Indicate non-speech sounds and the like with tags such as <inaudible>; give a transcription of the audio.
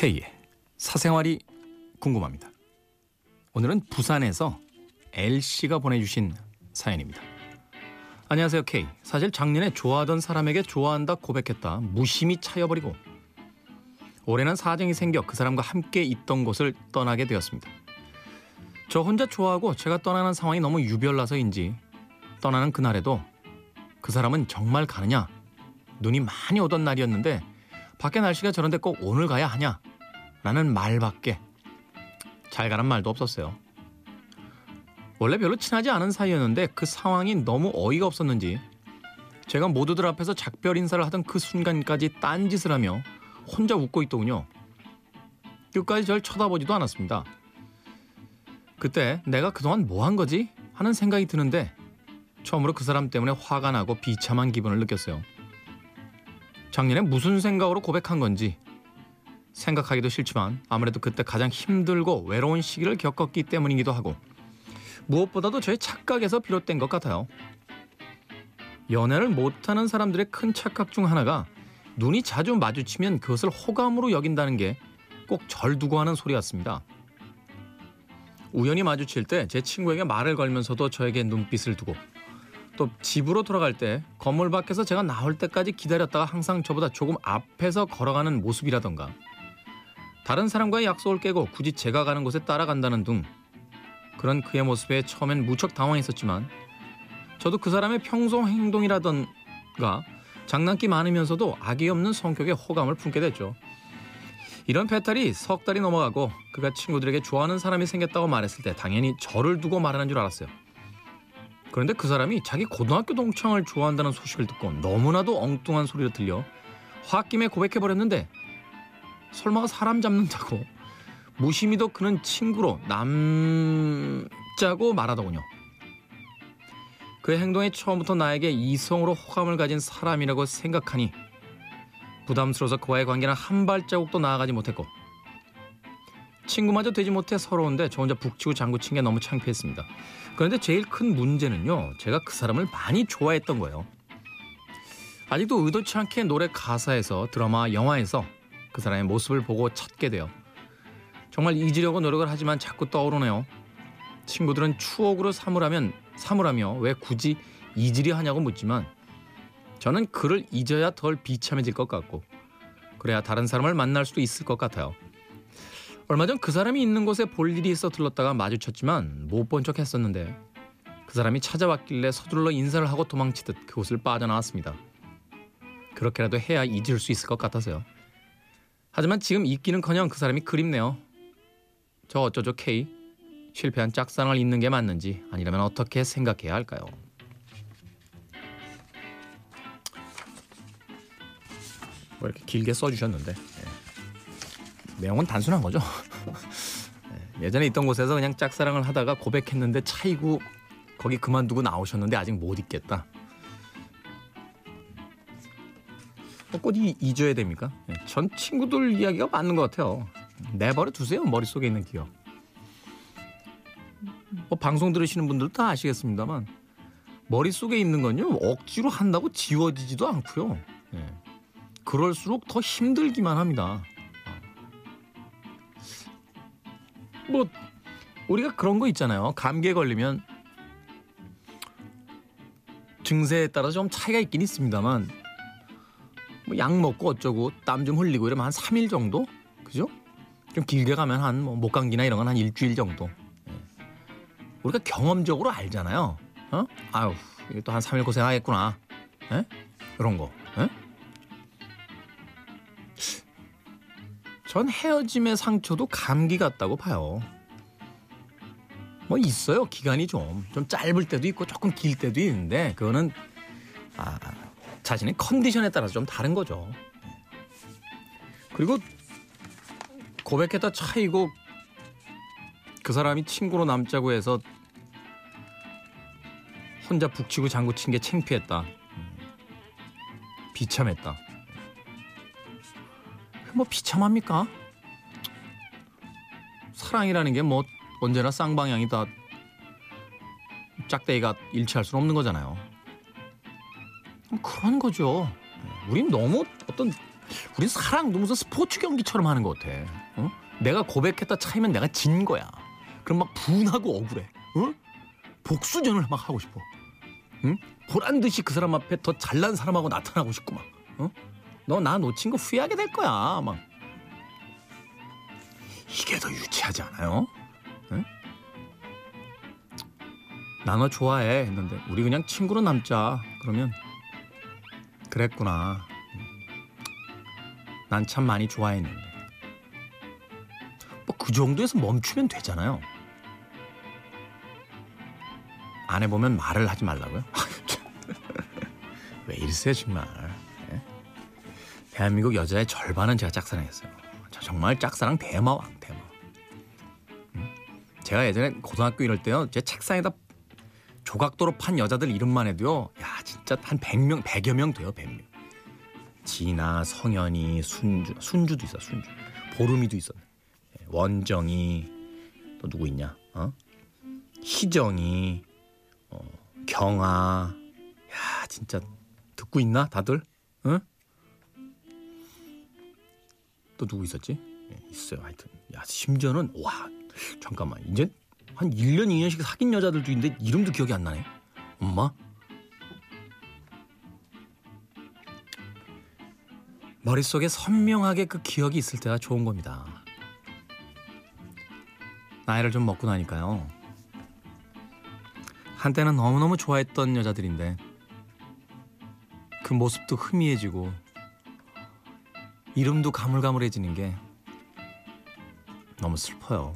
K의 사생활이 궁금합니다. 오늘은 부산에서 L씨가 보내주신 사연입니다. 안녕하세요 K. 사실 작년에 좋아하던 사람에게 좋아한다 고백했다 무심히 차여버리고 올해는 사정이 생겨 그 사람과 함께 있던 곳을 떠나게 되었습니다. 저 혼자 좋아하고 제가 떠나는 상황이 너무 유별나서인지 떠나는 그날에도 그 사람은 정말 가느냐 눈이 많이 오던 날이었는데 밖에 날씨가 저런데 꼭 오늘 가야 하냐 라는 말밖에 잘 가란 말도 없었어요. 원래 별로 친하지 않은 사이였는데 그 상황이 너무 어이가 없었는지 제가 모두들 앞에서 작별 인사를 하던 그 순간까지 딴짓을 하며 혼자 웃고 있더군요. 끝까지 절 쳐다보지도 않았습니다. 그때 내가 그동안 뭐 한 거지? 하는 생각이 드는데 처음으로 그 사람 때문에 화가 나고 비참한 기분을 느꼈어요. 작년에 무슨 생각으로 고백한 건지 생각하기도 싫지만 아무래도 그때 가장 힘들고 외로운 시기를 겪었기 때문이기도 하고 무엇보다도 저의 착각에서 비롯된 것 같아요. 연애를 못하는 사람들의 큰 착각 중 하나가 눈이 자주 마주치면 그것을 호감으로 여긴다는 게 꼭 절 두고 하는 소리였습니다. 우연히 마주칠 때 제 친구에게 말을 걸면서도 저에게 눈빛을 두고 또 집으로 돌아갈 때 건물 밖에서 제가 나올 때까지 기다렸다가 항상 저보다 조금 앞에서 걸어가는 모습이라던가 다른 사람과의 약속을 깨고 굳이 제가 가는 곳에 따라간다는 등 그런 그의 모습에 처음엔 무척 당황했었지만 저도 그 사람의 평소 행동이라던가 장난기 많으면서도 악이 없는 성격에 호감을 품게 됐죠. 이런 배탈이 석 달이 넘어가고 그가 친구들에게 좋아하는 사람이 생겼다고 말했을 때 당연히 저를 두고 말하는 줄 알았어요. 그런데 그 사람이 자기 고등학교 동창을 좋아한다는 소식을 듣고 너무나도 엉뚱한 소리로 들려 홧김에 고백해버렸는데 설마가 사람 잡는다고 무심히도 그는 친구로 남자고 말하더군요. 그의 행동이 처음부터 나에게 이성으로 호감을 가진 사람이라고 생각하니 부담스러워서 그와의 관계는 한 발자국도 나아가지 못했고 친구마저 되지 못해 서러운데 저 혼자 북치고 장구친 게 너무 창피했습니다. 그런데 제일 큰 문제는요. 제가 그 사람을 많이 좋아했던 거예요. 아직도 의도치 않게 노래 가사에서 드라마, 영화에서 그 사람의 모습을 보고 찾게 돼요. 정말 잊으려고 노력을 하지만 자꾸 떠오르네요. 친구들은 추억으로 삼으라면 삼으라며 왜 굳이 잊으려 하냐고 묻지만 저는 그를 잊어야 덜 비참해질 것 같고 그래야 다른 사람을 만날 수도 있을 것 같아요. 얼마 전 그 사람이 있는 곳에 볼 일이 있어 들렀다가 마주쳤지만 못 본 척 했었는데 그 사람이 찾아왔길래 서둘러 인사를 하고 도망치듯 그곳을 빠져나왔습니다. 그렇게라도 해야 잊을 수 있을 것 같아서요. 하지만 지금 잊기는커녕 그 사람이 그립네요. 저 어쩌죠 K 실패한 짝사랑을 잊는 게 맞는지 아니라면 어떻게 생각해야 할까요? 뭐 이렇게 길게 써주셨는데 네. 내용은 단순한 거죠. 네. <laughs> 예전에 있던 곳에서 그냥 짝사랑을 하다가 고백했는데 차이고 거기 그만두고 나오셨는데 아직 못 잊겠다. 꼭 잊어야 됩니까? 네. 전 친구들 이야기가 맞는 것 같아요. 내버려 두세요 머릿속에 있는 기억. 뭐 방송 들으시는 분들도 다 아시겠습니다만 머릿속에 있는 건요 억지로 한다고 지워지지도 않고요. 네. 그럴수록 더 힘들기만 합니다. 뭐 우리가 그런 거 있잖아요. 감기에 걸리면 증세에 따라 좀 차이가 있긴 있습니다만 뭐 약 먹고 어쩌고 땀 좀 흘리고 이러면 한 3일 정도? 그죠? 좀 길게 가면 한 뭐 목감기나 이런 건 한 일주일 정도. 예. 우리가 경험적으로 알잖아요. 어? 아유, 또 한 3일 고생하겠구나. 예? 이런 거. 예? 전 헤어짐의 상처도 감기 같다고 봐요. 뭐 있어요. 기간이 좀. 좀 짧을 때도 있고 조금 길 때도 있는데 그거는 아, 자신의 컨디션에 따라서 좀 다른 거죠. 그리고 고백했다 차이고 그 사람이 친구로 남자고 해서 혼자 북치고 장구친 게 창피했다. 비참했다. 뭐 비참합니까? 사랑이라는 게 뭐 언제나 쌍방향이 다 짝대기가 일치할 수는 없는 거잖아요. 그런 거죠. 우린 너무 어떤 우린 사랑도 무슨 스포츠 경기처럼 하는 것 같아. 어? 내가 고백했다 차이면 내가 진 거야. 그럼 막 분하고 억울해. 어? 복수전을 막 하고 싶어. 응? 보란 듯이 그 사람 앞에 더 잘난 사람하고 나타나고 싶고 막. 어? 너 나 놓친 거 후회하게 될 거야. 막. 이게 더 유치하지 않아요? 응? 나너 좋아해 했는데 우리 그냥 친구로 남자. 그러면 그랬구나. 난 참 많이 좋아했는데. 뭐 그 정도에서 멈추면 되잖아요. 안 해보면 말을 하지 말라고요? <laughs> 왜 이러세요 정말. 예? 대한민국 여자의 절반은 제가 짝사랑했어요. 저 정말 짝사랑 대마왕 대마. 음? 제가 예전에 고등학교 이럴 때요. 제 책상에다 조각도로 판 여자들 이름만 해도요. 야 진짜 한 100명 100여 명 돼요 100명. 진아, 성현이, 순주, 순주도 있어 순주. 보름이도 있었네. 예, 원정이 또 누구 있냐? 어? 희정이, 어, 경아. 야 진짜 듣고 있나 다들? 응? 또 누구 있었지? 예, 있어요 하여튼. 야 심지어는 와 잠깐만 이제 한 1년 2년씩 사귄 여자들도 있는데 이름도 기억이 안 나네. 엄마? 머릿속에 선명하게 그 기억이 있을 때가 좋은 겁니다. 나이를 좀 먹고 나니까요. 한때는 너무너무 좋아했던 여자들인데 그 모습도 희미해지고 이름도 가물가물해지는 게 너무 슬퍼요.